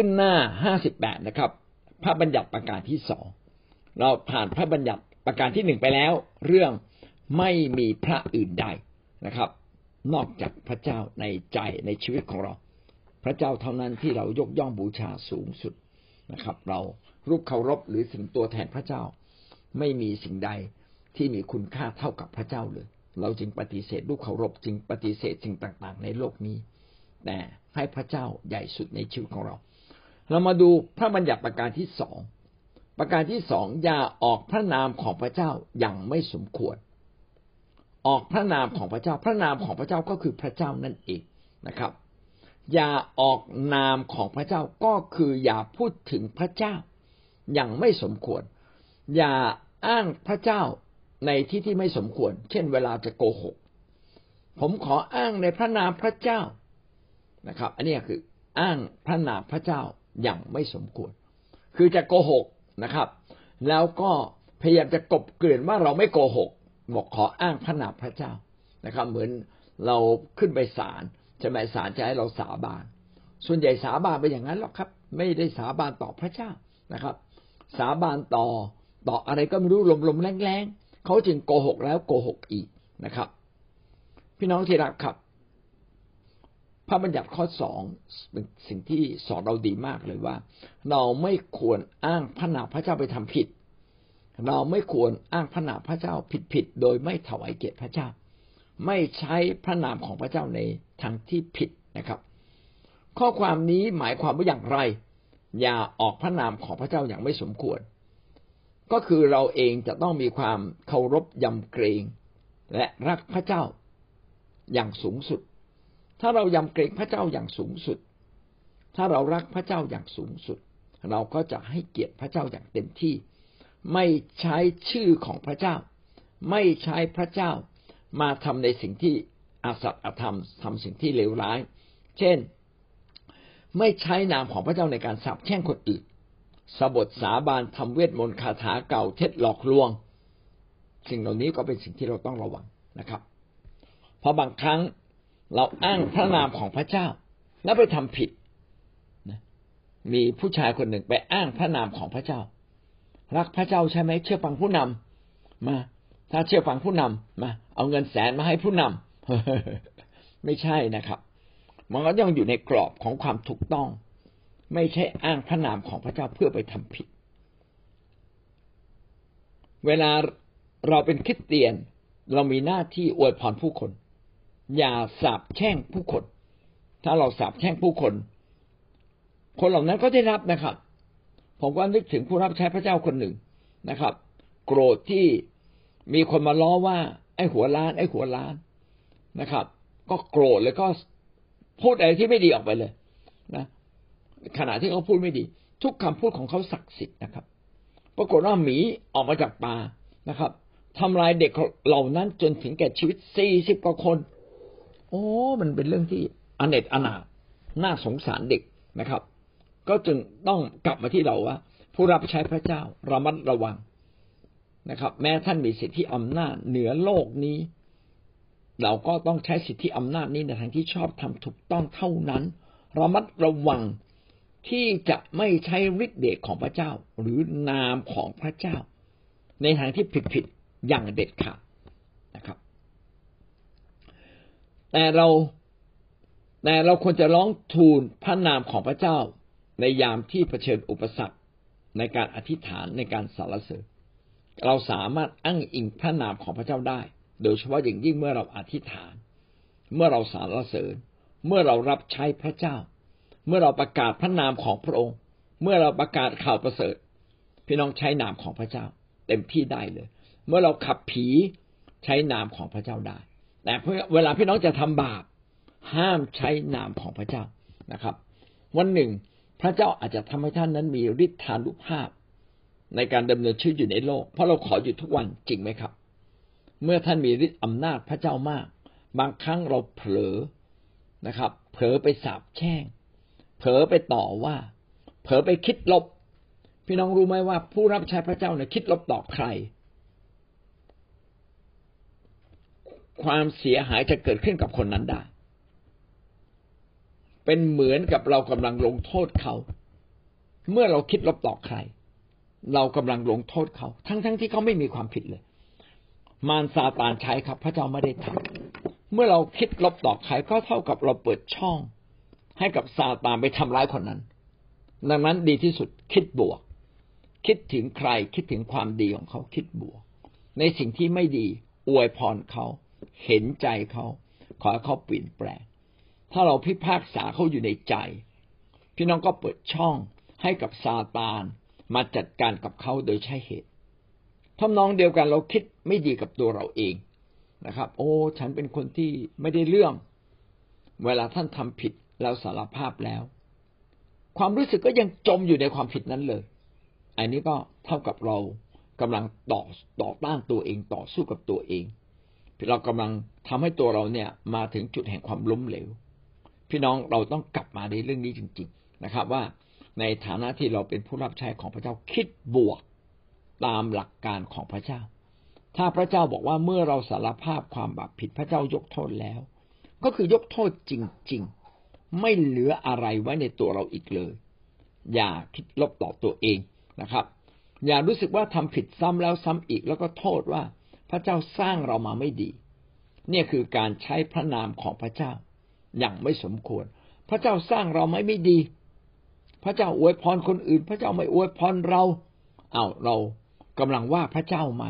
ขึ้นหน้าห้าสิบแปดนะครับ พระบัญญัติประการที่สองเราผ่านพระบัญญัติประการที่หนึ่งไปแล้ว เรื่องไม่มีพระอื่นใดนะครับ นอกจากพระเจ้าในใจในชีวิตของเรา พระเจ้าเท่านั้นที่เรายกย่องบูชาสูงสุดนะครับ เรารูปเคารพหรือสิ่งตัวแทนพระเจ้า ไม่มีสิ่งใดที่มีคุณค่าเท่ากับพระเจ้าเลย เราจึงปฏิเสธรูปเคารพจึงปฏิเสธสิ่งต่างๆ ในโลกนี้ แต่ให้พระเจ้าใหญ่สุดในชีวิตของเรา เรามาดูพระบัญญัติประการที่สองประการที่สองอย่าออกพระนามของพระเจ้าอย่างไม่สมควร ออกพระนามของพระเจ้า พระนามของพระเจ้าก็คือพระเจ้านั่นเองนะครับ อย่าออกนามของพระเจ้าก็คืออย่าพูดถึงพระเจ้าอย่างไม่สมควร อย่าอ้างพระเจ้าในที่ที่ไม่สมควร เช่น เวลาจะโกหก ผมขออ้างในพระนามพระเจ้านะครับ อันนี้คืออ้างพระนามพระเจ้า อย่างไม่สมควร คือจะโกหกนะครับ แล้วก็พยายามจะกบเกลื่อนว่าเราไม่โกหกบอกขออ้างพระนามพระเจ้านะครับ เหมือนเราขึ้นไปศาลจะหมศาลจะให้เราสาบาน ส่วนใหญ่สาบานไปอย่างนั้นหรอกครับ ไม่ได้สาบานต่อพระเจ้านะครับ สาบานต่อต่ออะไรก็ไม่รู้ลมๆแรงๆเขาจึงโกหกแล้วโกหกอีกนะครับ พี่น้องที่รักครับ พระบัญญัติข้อสองเป็นสิ่งที่สอนเราดีมากเลยว่า เราไม่ควรอ้างพระนามพระเจ้าไปทำผิด เราไม่ควรอ้างพระนามพระเจ้าผิดๆโดยไม่ถวายเกียรติพระเจ้า ไม่ใช้พระนามของพระเจ้าในทางที่ผิดนะครับ ข้อความนี้หมายความว่าอย่างไร อย่าออกพระนามของพระเจ้าอย่างไม่สมควร ก็คือเราเองจะต้องมีความเคารพยำเกรง และรักพระเจ้าอย่างสูงสุด ถ้าเรายำเกรงพระเจ้าอย่างสูงสุด ถ้าเรารักพระเจ้าอย่างสูงสุด เราก็จะให้เกียรติพระเจ้าอย่างเต็มที่ ไม่ใช้ชื่อของพระเจ้า ไม่ใช้พระเจ้ามาทำในสิ่งที่อาสัตอธรรมทำสิ่งที่เลวร้าย เช่น ไม่ใช้นามของพระเจ้าในการสาบแช่งคนอื่น สบทสาบานทำเวทมนต์คาถาเก่าเท็จหลอกลวง สิ่งเหล่านี้ก็เป็นสิ่งที่เราต้องระวังนะครับ เพราะบางครั้ง เราอ้างพระนามของพระเจ้า แล้วไปทำผิดนะมีผู้ชายคนหนึ่งไปอ้างพระนามของพระเจ้า รักพระเจ้าใช่ไหมเชื่อฟังผู้นำมา ถ้าเชื่อฟังผู้นำมา เอาเงินแสนมาให้ผู้นำไม่ใช่นะครับ มันก็ยังอยู่ในกรอบของความถูกต้อง ไม่ใช่อ้างพระนามของพระเจ้าเพื่อไปทำผิด เวลาเราเป็นคริสเตียน เรามีหน้าที่อวยพรผู้คน อย่าสาบแช่งผู้คน ถ้าเราสาบแช่งผู้คน คนเหล่านั้นก็ได้รับนะครับ ผมก็นึกถึงผู้รับใช้พระเจ้าคนหนึ่งนะครับ โกรธที่มีคนมาล้อว่า ไอ้หัวล้าน ไอ้หัวล้านนะครับ ก็โกรธแล้วก็พูดอะไรที่ไม่ดีออกไปเลยนะขณะที่เขาพูดไม่ดี ทุกคำพูดของเขาศักดิ์สิทธิ์นะครับ ปรากฏว่าหมีออกมาจากป่านะครับทำลายเด็กเหล่านั้นจนถึงแก่ชีวิตสี่สิบกว่าคน โอ้มันเป็นเรื่องที่อเนจอนาน่าสงสารเด็กนะครับ ก็จึงต้องกลับมาที่เราว่า ผู้รับใช้พระเจ้าระมัดระวังนะครับ แม้ท่านมีสิทธิอำนาจเหนือโลกนี้ เราก็ต้องใช้สิทธิอำนาจนี้ในทางที่ชอบทำถูกต้องเท่านั้น ระมัดระวังที่จะไม่ใช้ฤทธิ์เดชของพระเจ้า หรือนามของพระเจ้า ในทางที่ผิดๆอย่างเด็ดขาดนะครับ แต่เราแต่เราควรจะร้องทูลพระนามของพระเจ้า ในยามที่เผชิญอุปสรรคในการอธิษฐานในการสรรเสริญเราสามารถอ้างอิงพระนามของพระเจ้าได้ โดยเฉพาะอย่างยิ่งเมื่อเราอธิษฐาน เมื่อเราสรรเสริญ เมื่อเรารับใช้พระเจ้า เมื่อเราประกาศพระนามของพระองค์ เมื่อเราประกาศข่าวประเสริฐ พี่น้องใช้นามของพระเจ้า เต็มที่ได้เลย เมื่อเราขับผีใช้นามของพระเจ้าได้ แต่เวลาพี่น้องจะทำบาป ห้ามใช้นามของพระเจ้านะครับ วันหนึ่งพระเจ้าอาจจะทำให้ท่านนั้นมีฤทธานุภาพ ในการดำเนินชีวิตอยู่ในโลก เพราะเราขออยู่ทุกวันจริงไหมครับ เมื่อท่านมีฤทธิ์อำนาจพระเจ้ามาก บางครั้งเราเผลอนะครับ เผลอไปสาบแช่ง เผลอไปต่อว่า เผลอไปคิดลบ พี่น้องรู้ไหมว่าผู้รับใช้พระเจ้าเนี่ยคิดลบต่อใคร ความเสียหายจะเกิดขึ้นกับคนนั้นได้ เป็นเหมือนกับเรากำลังลงโทษเขา เมื่อเราคิดลบต่อใคร เรากำลังลงโทษเขา ทั้งๆทที่เขาไม่มีความผิดเลย มารซาตานใช้ครับ พระเจ้าไม่ได้ทำเมื่อเราคิดลบต่อใครก็เท่ากับเราเปิดช่อง ให้กับซาตานไปทำร้ายคนนั้น ดังนั้นดีที่สุดคิดบวก คิดถึงใครคิดถึงความดีของเขาคิดบวก ในสิ่งที่ไม่ดีอวยพรเขา เห็นใจเขาขอให้เขาเปลี่ยนแปลง ถ้าเราพิพากษาเขาอยู่ในใจ พี่น้องก็เปิดช่องให้กับซาตานมาจัดการกับเขาโดยใช่เหตุทำนองเดียวกันเราคิดไม่ดีกับตัวเราเองนะครับ โอ้ ฉันเป็นคนที่ไม่ได้เรื่อง เวลาท่านทำผิดเราสารภาพแล้ว ความรู้สึกก็ยังจมอยู่ในความผิดนั้นเลย อันนี้ก็เท่ากับเรากำลังต่อต่อต้านตัวเองต่อสู้กับตัวเอง เรากำลังทำให้ตัวเราเนี่ยมาถึงจุดแห่งความล้มเหลว พี่น้องเราต้องกลับมาในเรื่องนี้จริง ๆนะครับ ว่าในฐานะที่เราเป็นผู้รับใช้ของพระเจ้าคิดบวกตามหลักการของพระเจ้า ถ้าพระเจ้าบอกว่าเมื่อเราสารภาพความบาปผิดพระเจ้ายกโทษแล้ว ก็คือยกโทษจริง ๆ ไม่เหลืออะไรไว้ในตัวเราอีกเลย อย่าคิดลบต่อตัวเองนะครับ อย่ารู้สึกว่าทำผิดซ้ำแล้วซ้ำอีกแล้วก็โทษว่า พระเจ้าสร้างเรามาไม่ดี เนี่ยคือการใช้พระนามของพระเจ้า อย่างไม่สมควร พระเจ้าสร้างเราไม่ไม่ดี พระเจ้าอวยพรคนอื่น พระเจ้าไม่อวยพรเราเอาเรากำลังว่าพระเจ้าไหม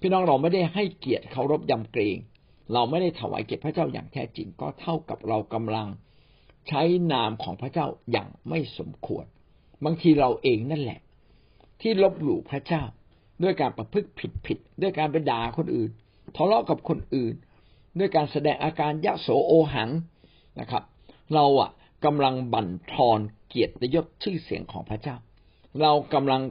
พี่น้องเราไม่ได้ให้เกียรติเคารพยำเกรง เราไม่ได้ถวายเกียรติพระเจ้าอย่างแท้จริงก็เท่ากับเรากำลังใช้นามของพระเจ้าอย่างไม่สมควร บางทีเราเองนั่นแหละ ที่ลบหลู่พระเจ้า ด้วยการประพฤติผิดผิดด้วยการไปด่าคนอื่นทะเลาะกับคนอื่น ด้วยการแสดงอาการยะโสโอหังนะครับ เราอะกำลังบั่นทอนเกียรติยศชื่อเสียงของพระเจ้า เรากำลัง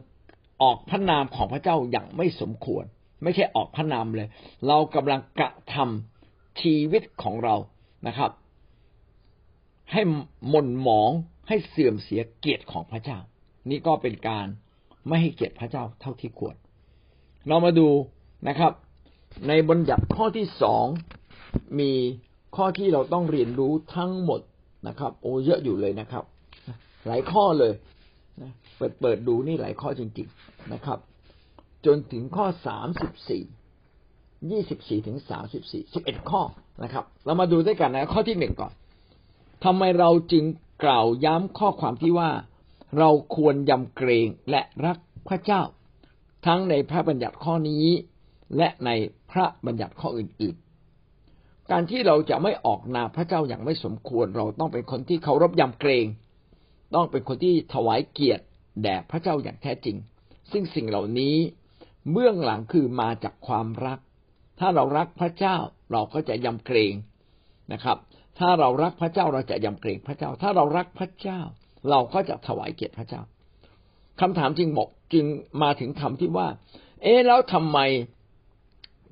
ออกพระนามของพระเจ้าอย่างไม่สมควร ไม่ใช่ออกพระนามเลย เรากำลังกระทำชีวิตของเรานะครับ ให้หม่นหมองให้เสื่อมเสียเกียรติของพระเจ้า นี่ก็เป็นการไม่ให้เกียรติพระเจ้าเท่าที่ควร เรามาดูนะครับ ในบัญญัติข้อที่สองมีข้อที่เราต้องเรียนรู้ทั้งหมดนะครับ โอ้เยอะอยู่เลยนะครับ หลายข้อเลยเปิดเปิดดูนี่หลายข้อจริงๆนะครับ จนถึงข้อสามสิบสี่ยี่สิบสี่ถึงสามสิบสี่สิบเอ็ดข้อนะครับ เรามาดูด้วยกันนะข้อที่หนึ่งก่อนทำไมเราจึงกล่าวย้ำข้อความที่ว่า เราควรยำเกรงและรักพระเจ้า ทั้งในพระบัญญัติข้อนี้ และในพระบัญญัติข้ออื่นๆ การที่เราจะไม่ออกนาพระเจ้าอย่างไม่สมควร เราต้องเป็นคนที่เคารพยำเกรง ต้องเป็นคนที่ถวายเกียรติแด่พระเจ้าอย่างแท้จริง ซึ่งสิ่งเหล่านี้เบื้องหลังคือมาจากความรัก ถ้าเรารักพระเจ้าเราก็จะยำเกรงนะครับ ถ้าเรารักพระเจ้าเราจะยำเกรงพระเจ้า ถ้าเรารักพระเจ้า เราก็จะถวายเกียรติพระเจ้า คำถามจริงบอกจึงมาถึงคำที่ว่า เอ๊แล้วทำไม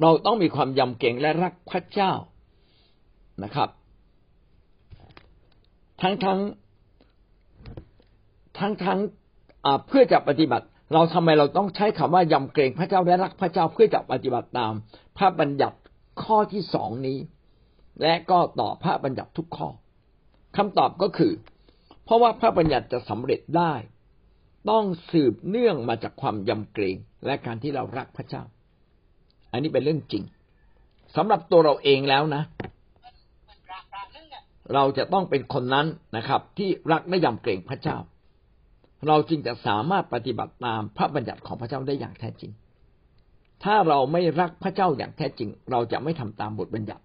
เราต้องมีความยำเกรงและรักพระเจ้านะครับ ทั้งทั้งทั้งทั้งเพื่อจะปฏิบัติ เราทำไมเราต้องใช้คำว่ายำเกรงพระเจ้าและรักพระเจ้าเพื่อจะปฏิบัติตาม พระบัญญัติข้อที่สองนี้ และก็ต่อพระบัญญัติทุกข้อคำตอบก็คือ เพราะว่าพระบัญญัติจะสำเร็จได้ ต้องสืบเนื่องมาจากความยำเกรงและการที่เรารักพระเจ้า อันนี้เป็นเรื่องจริงสำหรับตัวเราเองแล้วนะ เราจะต้องเป็นคนนั้นนะครับ ที่รักและยำเกรงพระเจ้า เราจึงจะสามารถปฏิบัติตามพระบัญญัติของพระเจ้าได้อย่างแท้จริง ถ้าเราไม่รักพระเจ้าอย่างแท้จริง เราจะไม่ทำตามบทบัญญัติ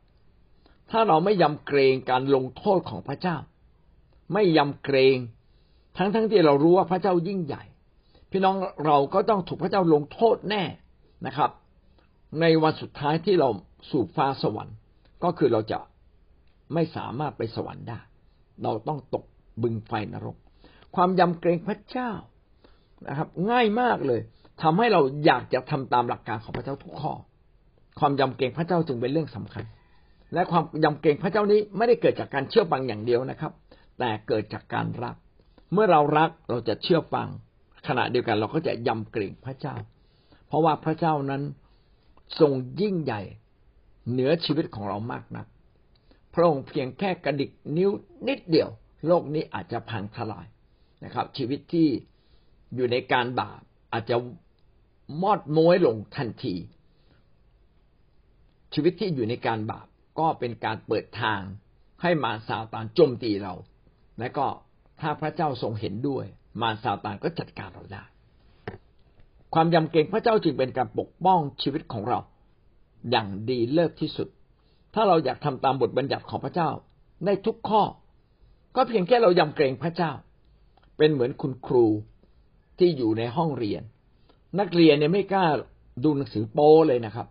ถ้าเราไม่ยำเกรงการลงโทษของพระเจ้า ไม่ยำเกรง ทั้งทั้งที่เรารู้ว่าพระเจ้ายิ่งใหญ่ พี่น้องเราก็ต้องถูกพระเจ้าลงโทษแน่นะครับ ในวันสุดท้ายที่เราสู่ฟ้าสวรรค์ ก็คือเราจะไม่สามารถไปสวรรค์ได้ เราต้องตกบึงไฟนรก ความยำเกรงพระเจ้านะครับ ง่ายมากเลยทำให้เราอยากจะทำตามหลักการของพระเจ้าทุกข้อ ความยำเกรงพระเจ้าจึงเป็นเรื่องสำคัญ และความยำเกรงพระเจ้านี้ไม่ได้เกิดจากการเชื่อฟังอย่างเดียวนะครับ แต่เกิดจากการรัก เมื่อเรารักเราจะเชื่อฟัง ขณะเดียวกันเราก็จะยำเกรงพระเจ้า เพราะว่าพระเจ้านั้นทรงยิ่งใหญ่เหนือชีวิตของเรามากนัก พระองค์เพียงแค่กระดิกนิ้วนิดเดียว โลกนี้อาจจะพังทลายนะครับ ชีวิตที่อยู่ในการบาปอาจจะมอดม้วยลงทันที ชีวิตที่อยู่ในการบาปก็เป็นการเปิดทางให้มาซาตานโจมตีเรา และก็ ถ้าพระเจ้าทรงเห็นด้วย มารซาตานก็จัดการเราได้ ความยำเกรงพระเจ้าจึงเป็นการปกป้องชีวิตของเรา อย่างดีเลิศที่สุด ถ้าเราอยากทำตามบทบัญญัติของพระเจ้าในทุกข้อ ก็เพียงแค่เรายำเกรงพระเจ้า เป็นเหมือนคุณครูที่อยู่ในห้องเรียน นักเรียนเนี่ยไม่กล้าดูหนังสือโป้เลยนะครับ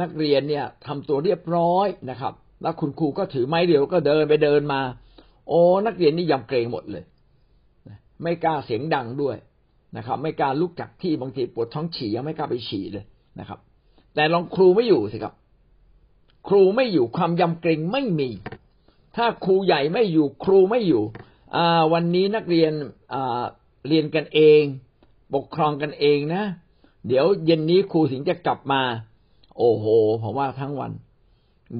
นักเรียนเนี่ยทำตัวเรียบร้อยนะครับ แล้วคุณครูก็ถือไม้เดียวก็เดินไปเดินมา โอ้นักเรียนนี่ยำเกรงหมดเลยไม่กล้าเสียงดังด้วยนะครับ ไม่กล้าลุกจากที่บางทีปวดท้องฉี่ยังไม่กล้าไปฉี่เลยนะครับ แต่ลองครูไม่อยู่สิครับ ครูไม่อยู่ความยำเกรงไม่มี ถ้าครูใหญ่ไม่อยู่ครูไม่อยู่อ่าวันนี้นักเรียนอ่าเรียนกันเอง ปกครองกันเองนะ เดี๋ยวเย็นนี้ครูถึงจะกลับมา โอ้โหผมว่าทั้งวัน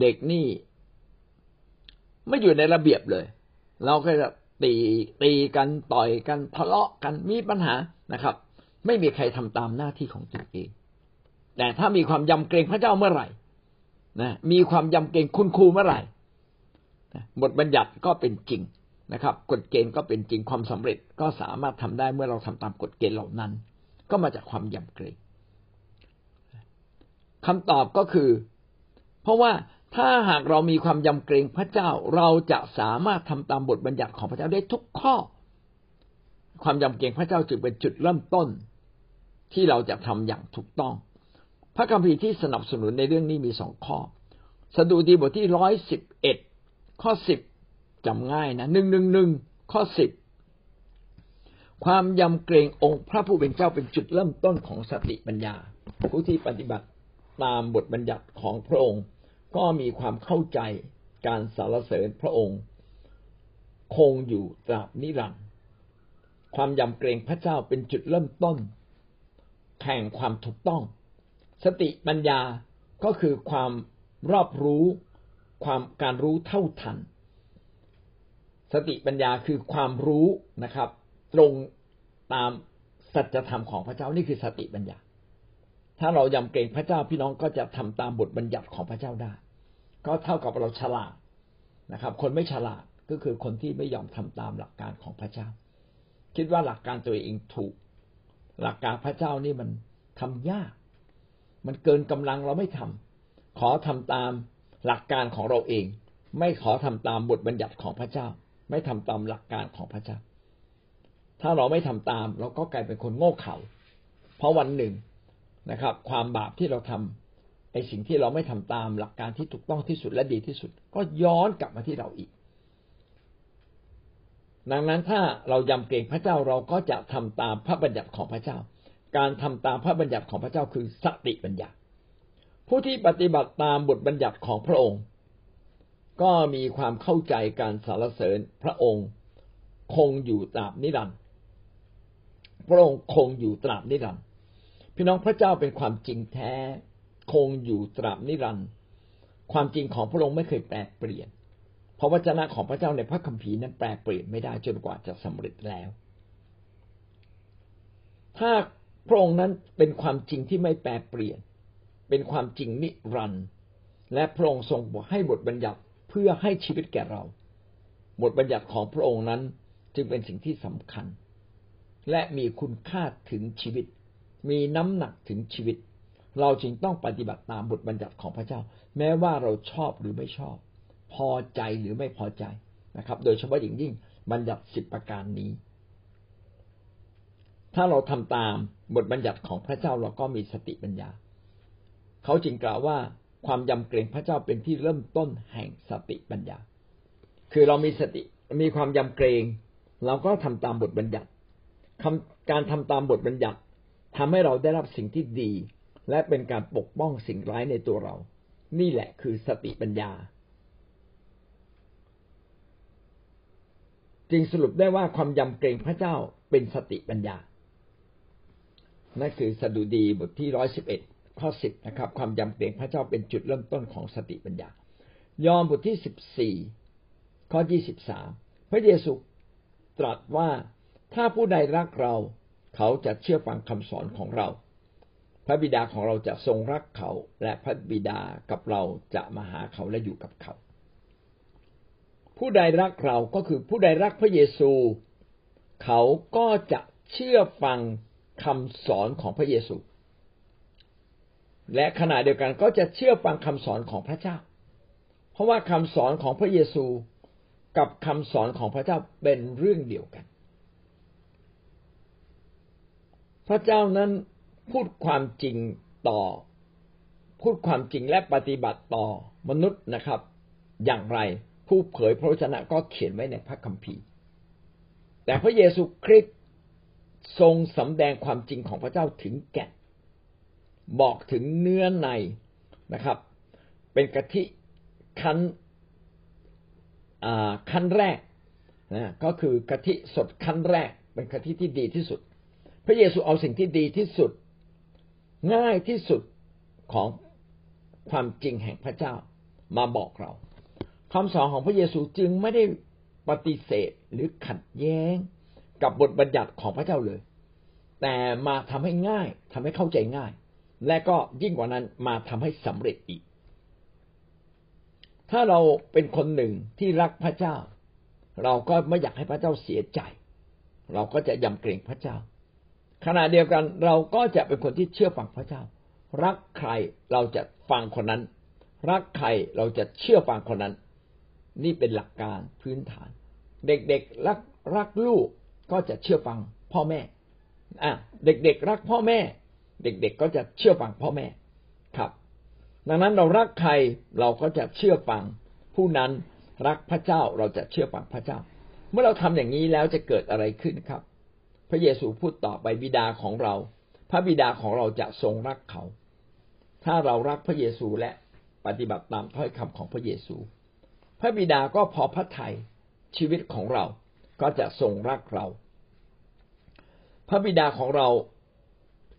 เด็กนี่ ไม่อยู่ในระเบียบเลย เราก็จะตีตีกันต่อยกันทะเลาะกันมีปัญหานะครับ ไม่มีใครทำตามหน้าที่ของตัวเอง แต่ถ้ามีความยำเกรงพระเจ้าเมื่อไหร่นะมีความยำเกรงคุณครูเมื่อไหร่บทบัญญัติก็เป็นจริงนะครับกฎเกณฑ์ก็เป็นจริงความสำเร็จก็สามารถทำได้เมื่อเราทำตามกฎเกณฑ์เหล่านั้น ก็มาจากความยำเกรงคำตอบก็คือ เพราะว่า ถ้าหากเรามีความยำเกรงพระเจ้าเราจะสามารถทำตามบทบัญญัติของพระเจ้าได้ทุกข้อ ความยำเกรงพระเจ้าจึงเป็นจุดเริ่มต้น ที่เราจะทำอย่างถูกต้อง พระคัมภีร์ที่สนับสนุนในเรื่องนี้มีสองข้อ สดุดีบทที่ร้อยสิบเอ็ดข้อสิบจำง่ายนะหนึ่งหนึ่งหนึ่งข้อสิบความยำเกรงองค์พระผู้เป็นเจ้าเป็นจุดเริ่มต้นของสติปัญญา ผู้ที่ปฏิบัติตามบทบัญญัติของพระองค์ ก็มีความเข้าใจการสารเสริญพระองค์ คงอยู่ตราบนิรันดร์ความยำเกรงพระเจ้าเป็นจุดเริ่มต้นแห่งความถูกต้อง สติปัญญาก็คือความรอบรู้ความการรู้เท่าทัน สติปัญญาคือความรู้นะครับ ตรงตามสัจธรรมของพระเจ้านี่คือสติปัญญา ถ้าเรายำเกรงพระเจ้าพี่น้องก็จะทำตามบทบัญญัติของพระเจ้าได้ ก็เท่ากับเราฉลาดนะครับ คนไม่ฉลาดก็คือคนที่ไม่ยอมทำตามหลักการของพระเจ้า คิดว่าหลักการตัวเองถูก หลักการพระเจ้านี่มันทำยาก มันเกินกำลังเราไม่ทำขอทำตามหลักการของเราเอง ไม่ขอทำตามบทบัญญัติของพระเจ้า ไม่ทำตามหลักการของพระเจ้า ถ้าเราไม่ทำตาม เราก็กลายเป็นคนโง่เขลาเพราะวันหนึ่งนะครับ ความบาปที่เราทำ ไอสิ่งที่เราไม่ทำตามหลักการที่ถูกต้องที่สุดและดีที่สุด ก็ย้อนกลับมาที่เราอีก ดังนั้นถ้าเรายำเกรงพระเจ้าเราก็จะทำตามพระบัญญัติของพระเจ้า การทำตามพระบัญญัติของพระเจ้าคือสติปัญญาผู้ที่ปฏิบัติตามบทบัญญัติของพระองค์ ก็มีความเข้าใจการสารเสริญพระองค์คงอยู่ตราบนิรันดร์พระองค์คงอยู่ตราบนิรันดร์พี่น้องพระเจ้าเป็นความจริงแท้ คงอยู่ตราบนิรันดร์ความจริงของพระองค์ไม่เคยแปรเปลี่ยน เพราะวจนะของพระเจ้าในพระคัมภีร์นั้นแปรเปลี่ยนไม่ได้จนกว่าจะสำเร็จแล้ว ถ้าพระองค์นั้นเป็นความจริงที่ไม่แปรเปลี่ยน เป็นความจริงนิรันดร์และพระองค์ทรงให้บทบัญญัติเพื่อให้ชีวิตแก่เรา บทบัญญัติของพระองค์นั้นจึงเป็นสิ่งที่สำคัญ และมีคุณค่าถึงชีวิต มีน้ำหนักถึงชีวิต เราจึงต้องปฏิบัติตามบทบัญญัติของพระเจ้า แม้ว่าเราชอบหรือไม่ชอบ พอใจหรือไม่พอใจนะครับ โดยเฉพาะอย่างยิ่งบัญญัติสิบประการนี้ ถ้าเราทำตามบทบัญญัติของพระเจ้าเราก็มีสติปัญญา เขาจึงกล่าวว่าความยำเกรงพระเจ้าเป็นที่เริ่มต้นแห่งสติปัญญา คือเรามีสติมีความยำเกรงเราก็ทำตามบทบัญญัติการทำตามบทบัญญัติทำให้เราได้รับสิ่งที่ดี และเป็นการปกป้องสิ่งร้ายในตัวเรา นี่แหละคือสติปัญญา จึงสรุปได้ว่าความยำเกรงพระเจ้าเป็นสติปัญญา นั่นคือสดุดีบทที่ร้อยสิบเอ็ดข้อสิบนะครับ ความยำเกรงพระเจ้าเป็นจุดเริ่มต้นของสติปัญญา ยอห์นบทที่สิบสี่ข้อยี่สิบสามพระเยซูตรัสว่าถ้าผู้ใดรักเรา เขาจะเชื่อฟังคำสอนของเรา พระบิดาของเราจะทรงรักเขา และพระบิดากับเราจะมาหาเขาและอยู่กับเขา ผู้ใดรักเราก็คือผู้ใดรักพระเยซู เขาก็จะเชื่อฟังคำสอนของพระเยซู และขณะเดียวกันก็จะเชื่อฟังคำสอนของพระเจ้า เพราะว่าคำสอนของพระเยซูกับคำสอนของพระเจ้าเป็นเรื่องเดียวกัน พระเจ้านั้น พูดความจริงต่อ พูดความจริงและปฏิบัติต่อมนุษย์นะครับ อย่างไรผู้เผยพระวจนะก็เขียนไว้ในพระคัมภีร์ แต่พระเยซูคริสต์ทรงสำแดงความจริงของพระเจ้าถึงแก่นบอกถึงเนื้อในนะครับ เป็นกะทิคั้นขั้นแรกนะก็คือกะทิสดขั้นแรก เป็นกะทิที่ดีที่สุด พระเยซูเอาสิ่งที่ดีที่สุด ง่ายที่สุดของความจริงแห่งพระเจ้ามาบอกเราคำสอนของพระเยซูจึงไม่ได้ปฏิเสธหรือขัดแย้งกับบทบัญญัติของพระเจ้าเลย แต่มาทำให้ง่ายทำให้เข้าใจง่าย และก็ยิ่งกว่านั้นมาทำให้สำเร็จอีก ถ้าเราเป็นคนหนึ่งที่รักพระเจ้า เราก็ไม่อยากให้พระเจ้าเสียใจ เราก็จะยำเกรงพระเจ้า ขณะเดียวกันเราก็จะเป็นคนที่เชื่อฟังพระเจ้า รักใครเราจะฟังคนนั้น รักใครเราจะเชื่อฟังคนนั้น นี่เป็นหลักการพื้นฐาน เด็กๆรักรักลูกก็จะเชื่อฟังพ่อแม่อะเด็กๆรักพ่อแม่ เด็กๆก็จะเชื่อฟังพ่อแม่ครับ ดังนั้นเรารักใครเราก็จะเชื่อฟัง ผู้นั้นรักพระเจ้าเราจะเชื่อฟังพระเจ้า เมื่อเราทำอย่างนี้แล้วจะเกิดอะไรขึ้นครับ พระเยซูพูดต่อไปบิดาของเรา พระบิดาของเราจะทรงรักเขา ถ้าเรารักพระเยซูและปฏิบัติตามถ้อยคำของพระเยซู พระบิดาก็พอพระทัยชีวิตของเราก็จะทรงรักเรา พระบิดาของเรา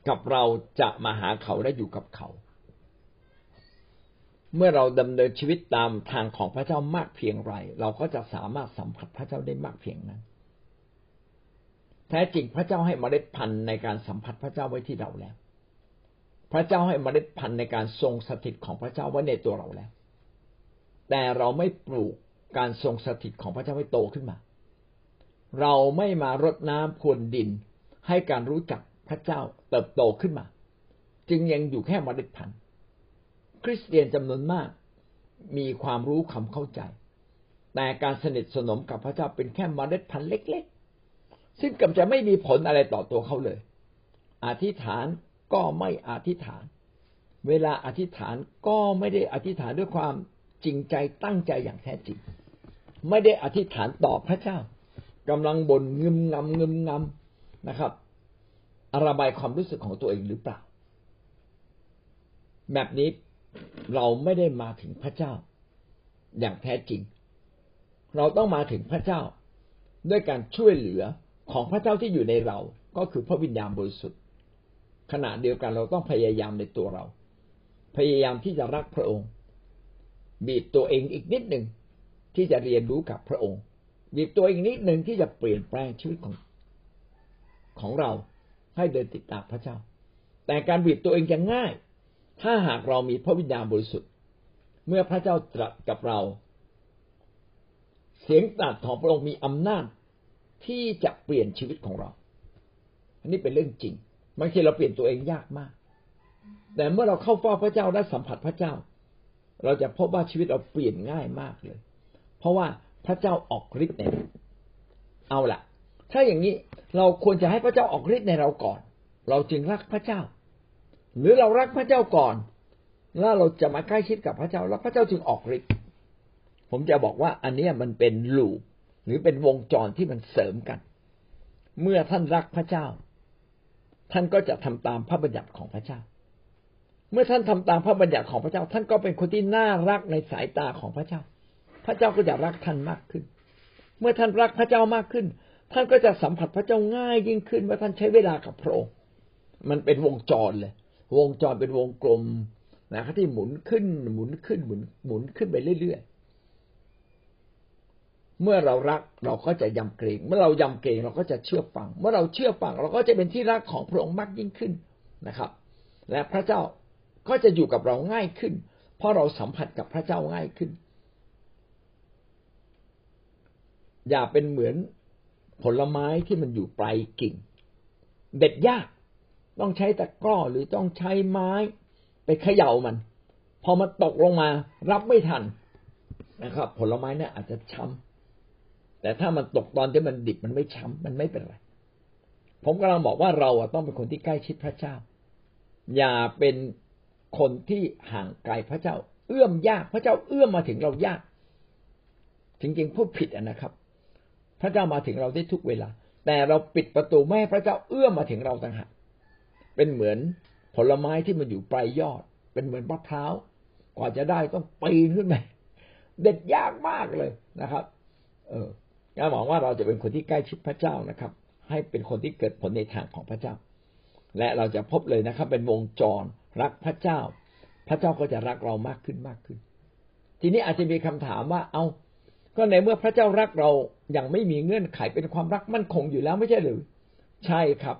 กับเราจะมาหาเขาและอยู่กับเขา เมื่อเราดำเนินชีวิตตามทางของพระเจ้ามากเพียงไร เราก็จะสามารถสัมผัสพระเจ้าได้มากเพียงนั้น ท้จริงพระเจ้าให้เมล็ดพันธุ์ในการสัมผัสพระเจ้าไว้ที่เราแล้ว พระเจ้าให้เมล็ดพันธุ์ในการทรงสถิตของพระเจ้าไว้ในตัวเราแล้ว แต่เราไม่ปลูกการทรงสถิตของพระเจ้าให้โตขึ้นมา เราไม่มารดน้ำพรวนดินให้การรู้จักพระเจ้าเติบโตขึ้นมา จึงยังอยู่แค่เมล็ดพันธุ์ คริสเตียนจำนวนมากมีความรู้ความเข้าใจ แต่การสนิทสนมกับพระเจ้าเป็นแค่เมล็ดพันธุ์เล็ก ซึ่งกำจะไม่มีผลอะไรต่อตัวเขาเลย อธิษฐานก็ไม่อธิษฐาน เวลาอธิษฐานก็ไม่ได้อธิษฐานด้วยความจริงใจตั้งใจอย่างแท้จริง ไม่ได้อธิษฐานต่อพระเจ้ากำลังบ่นงึมงำงึมงำนะครับระบายความรู้สึกของตัวเองหรือเปล่า แบบนี้เราไม่ได้มาถึงพระเจ้า อย่างแท้จริง เราต้องมาถึงพระเจ้าด้วยการช่วยเหลือ ของพระเจ้าที่อยู่ในเราก็คือพระวิญญาณบริสุทธิ์ ขณะเดียวกันเราต้องพยายามในตัวเรา พยายามที่จะรักพระองค์ บีบตัวเองอีกนิดหนึ่งที่จะเรียนรู้กับพระองค์ บีบตัวเองนิดหนึ่งที่จะเปลี่ยนแปลงชีวิตของของเราให้เดินติดตามพระเจ้า แต่การบีบตัวเองจะง่าย ถ้าหากเรามีพระวิญญาณบริสุทธิ์ เมื่อพระเจ้าตรัสกับเรา เสียงตรัสของพระองค์มีอำนาจ ที่จะเปลี่ยนชีวิตของเรา อันนี้เป็นเรื่องจริงบางทีเราเปลี่ยนตัวเองยากมาก แต่เมื่อเราเข้าเฝ้าพระเจ้าและสัมผัสพระเจ้า เราจะพบว่าชีวิตเราเปลี่ยนง่ายมากเลย เพราะว่าพระเจ้าออกฤทธิ์ในเราเอาละถ้าอย่างนี้เราควรจะให้พระเจ้าออกฤทธิ์ในเราก่อน เราจึงรักพระเจ้า หรือเรารักพระเจ้าก่อน แล้วเราจะมาใกล้ชิดกับพระเจ้า แล้วพระเจ้าจึงออกฤทธิ์ผมจะบอกว่าอันนี้มันเป็นลูป หรือเป็นวงจรที่มันเสริมกัน เมื่อท่านรักพระเจ้า ท่านก็จะทำตามพระบัญญัติของพระเจ้า เมื่อท่านทำตามพระบัญญัติของพระเจ้า ท่านก็เป็นคนที่น่ารักในสายตาของพระเจ้า พระเจ้าก็จะรักท่านมากขึ้น เมื่อท่านรักพระเจ้ามากขึ้น ท่านก็จะสัมผัสพระเจ้าง่ายยิ่งขึ้นเมื่อท่านใช้เวลากับพระองค์มันเป็นวงจรเลย วงจรเป็นวงกลมนะครับที่หมุนขึ้นหมุนขึ้นหมุนหมุนขึ้นไปเรื่อย เมื่อเรารักเราก็จะยำเกรง เมื่อเรายำเกรงเราก็จะเชื่อฟัง เมื่อเราเชื่อฟังเราก็จะเป็นที่รักของพระองค์มากยิ่งขึ้นนะครับ และพระเจ้าก็จะอยู่กับเราง่ายขึ้น เพราะเราสัมผัสกับพระเจ้าง่ายขึ้น อย่าเป็นเหมือนผลไม้ที่มันอยู่ปลายกิ่ง เด็ดยากต้องใช้ตะกร้อหรือต้องใช้ไม้ไปเขย่ามัน พอมันตกลงมารับไม่ทันนะครับ ผลไม้เนี่ยอาจจะช้ำ แต่ถ้ามันตกตอนที่มันดิบมันไม่ช้ำมันไม่เป็นไร ผมกำลังบอกว่าเราต้องเป็นคนที่ใกล้ชิดพระเจ้า อย่าเป็นคนที่ห่างไกลพระเจ้า เอื้อมยากพระเจ้าเอื้อมมาถึงเรายาก จริงๆพูดผิดนะครับ พระเจ้ามาถึงเราได้ทุกเวลา แต่เราปิดประตูไม่ให้พระเจ้าเอื้อมมาถึงเราต่างหากเป็นเหมือนผลไม้ที่มันอยู่ปลายยอด เป็นเหมือนมะพร้าวกว่าจะได้ต้องปีนขึ้นไปเด็ดยากมากเลยนะครับ เออ กาหวังว่าเราจะเป็นคนที่ใกล้ชิดพระเจ้านะครับ ให้เป็นคนที่เกิดผลในทางของพระเจ้า และเราจะพบเลยนะครับ เป็นวงจรรักพระเจ้า พระเจ้าก็จะรักเรามากขึ้นมากขึ้น ทีนี้อาจจะมีคำถามว่า เอ้าก็ในเมื่อพระเจ้ารักเราอย่างไม่มีเงื่อนไขเป็นความรักมั่นคงอยู่แล้วไม่ใช่หรือใช่ครับ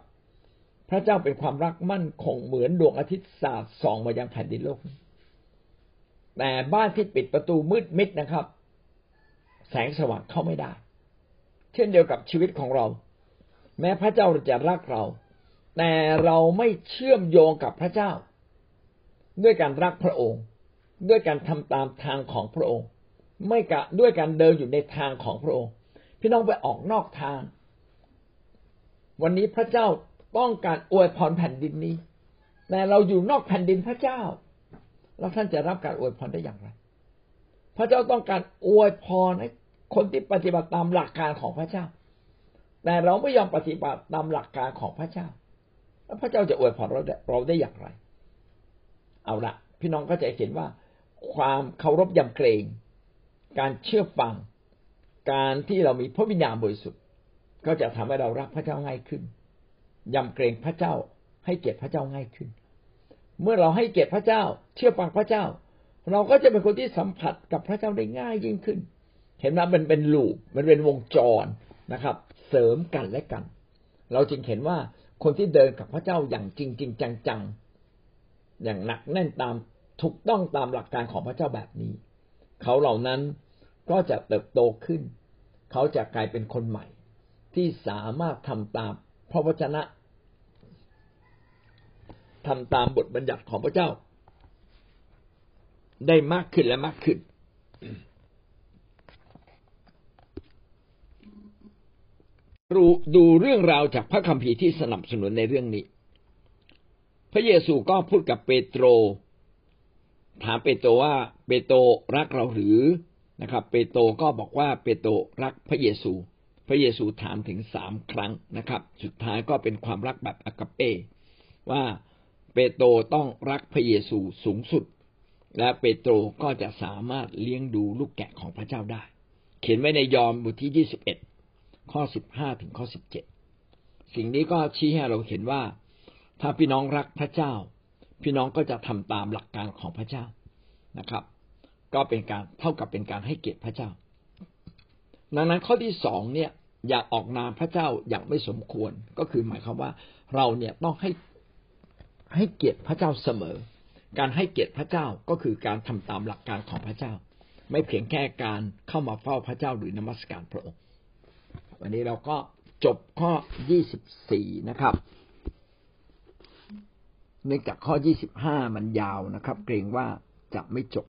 พระเจ้าเป็นความรักมั่นคงเหมือนดวงอาทิตย์สาดส่องมายังแผ่นดินโลก แต่บ้านที่ปิดประตูมืดมิดนะครับ แสงสว่างเข้าไม่ได้ เช่นเดียวกับชีวิตของเรา แม้พระเจ้าจะรักเรา แต่เราไม่เชื่อมโยงกับพระเจ้า ด้วยการรักพระองค์ ด้วยการทำตามทางของพระองค์ ไม่กะด้วยการเดินอยู่ในทางของพระองค์ พี่น้องไปออกนอกทาง วันนี้พระเจ้าต้องการอวยพรแผ่นดินนี้ แต่เราอยู่นอกแผ่นดินพระเจ้า แล้วท่านจะรับการอวยพรได้อย่างไร พระเจ้าต้องการอวยพรให้ คนที่ปฏิบัติตามหลักการของพระเจ้า แต่เราไม่ยอมปฏิบัติตามหลักการของพระเจ้า แล้วพระเจ้าจะอวยพรเราได้เราได้อย่างไร เอาละพี่น้องก็จะเห็นว่า ความเคารพยำเกรง การเชื่อฟัง การที่เรามีพระวิญญาณบริสุทธิ์ ก็จะทำให้เรารักพระเจ้าง่ายขึ้นยำเกรงพระเจ้า ให้เกียรติพระเจ้าง่ายขึ้น เมื่อเราให้เกียรติพระเจ้า เชื่อฟังพระเจ้า เราก็จะเป็นคนที่สัมผัสกับพระเจ้าได้ง่ายยิ่งขึ้น เห็นไหมมันเป็นลูปมันเป็นวงจรนะครับ เสริมกันและกัน เราจึงเห็นว่าคนที่เดินกับพระเจ้าอย่างจริงจริงจังๆ อย่างหนักแน่นตามถูกต้องตามหลักการของพระเจ้าแบบนี้ เขาเหล่านั้นก็จะเติบโตขึ้น เขาจะกลายเป็นคนใหม่ ที่สามารถทำตามพระวจนะทำตามบทบัญญัติของพระเจ้า ได้มากขึ้นและมากขึ้น ดูดูเรื่องราวจากพระคัมภีร์ที่สนับสนุนในเรื่องนี้ พระเยซูก็พูดกับเปโตร ถามเปโตรว่า เปโตรรักเราหรือนะครับ เปโตรก็บอกว่าเปโตรรักพระเยซู พระเยซูถามถึงสามครั้งนะครับ สุดท้ายก็เป็นความรักแบบอากาเป้ว่าเปโตรต้องรักพระเยซูสูงสุด และเปโตรก็จะสามารถเลี้ยงดูลูกแกะของพระเจ้าได้ เขียนไว้ในยอห์นบทที่ยี่สิบเอ็ด ข้อสิบห้าถึงข้อสิบเจ็ดสิ่งนี้ก็ชี้ให้เราเห็นว่า ถ้าพี่น้องรักพระเจ้า พี่น้องก็จะทำตามหลักการของพระเจ้านะครับ ก็เป็นการเท่ากับเป็นการให้เกียรติพระเจ้า ดังนั้นข้อที่สองเนี่ยอย่าออกนามพระเจ้าอย่างไม่สมควรก็คือหมายความว่าเราเนี่ยต้องให้ให้เกียรติพระเจ้าเสมอ การให้เกียรติพระเจ้าก็คือการทำตามหลักการของพระเจ้า ไม่เพียงแค่การเข้ามาเฝ้าพระเจ้าหรือนมัสการพระองค์ วันนี้เราก็จบข้อยี่สิบสี่นะครับ เนื่องจากข้อยี่สิบห้ามันยาวนะครับ เกรงว่าจะไม่จบ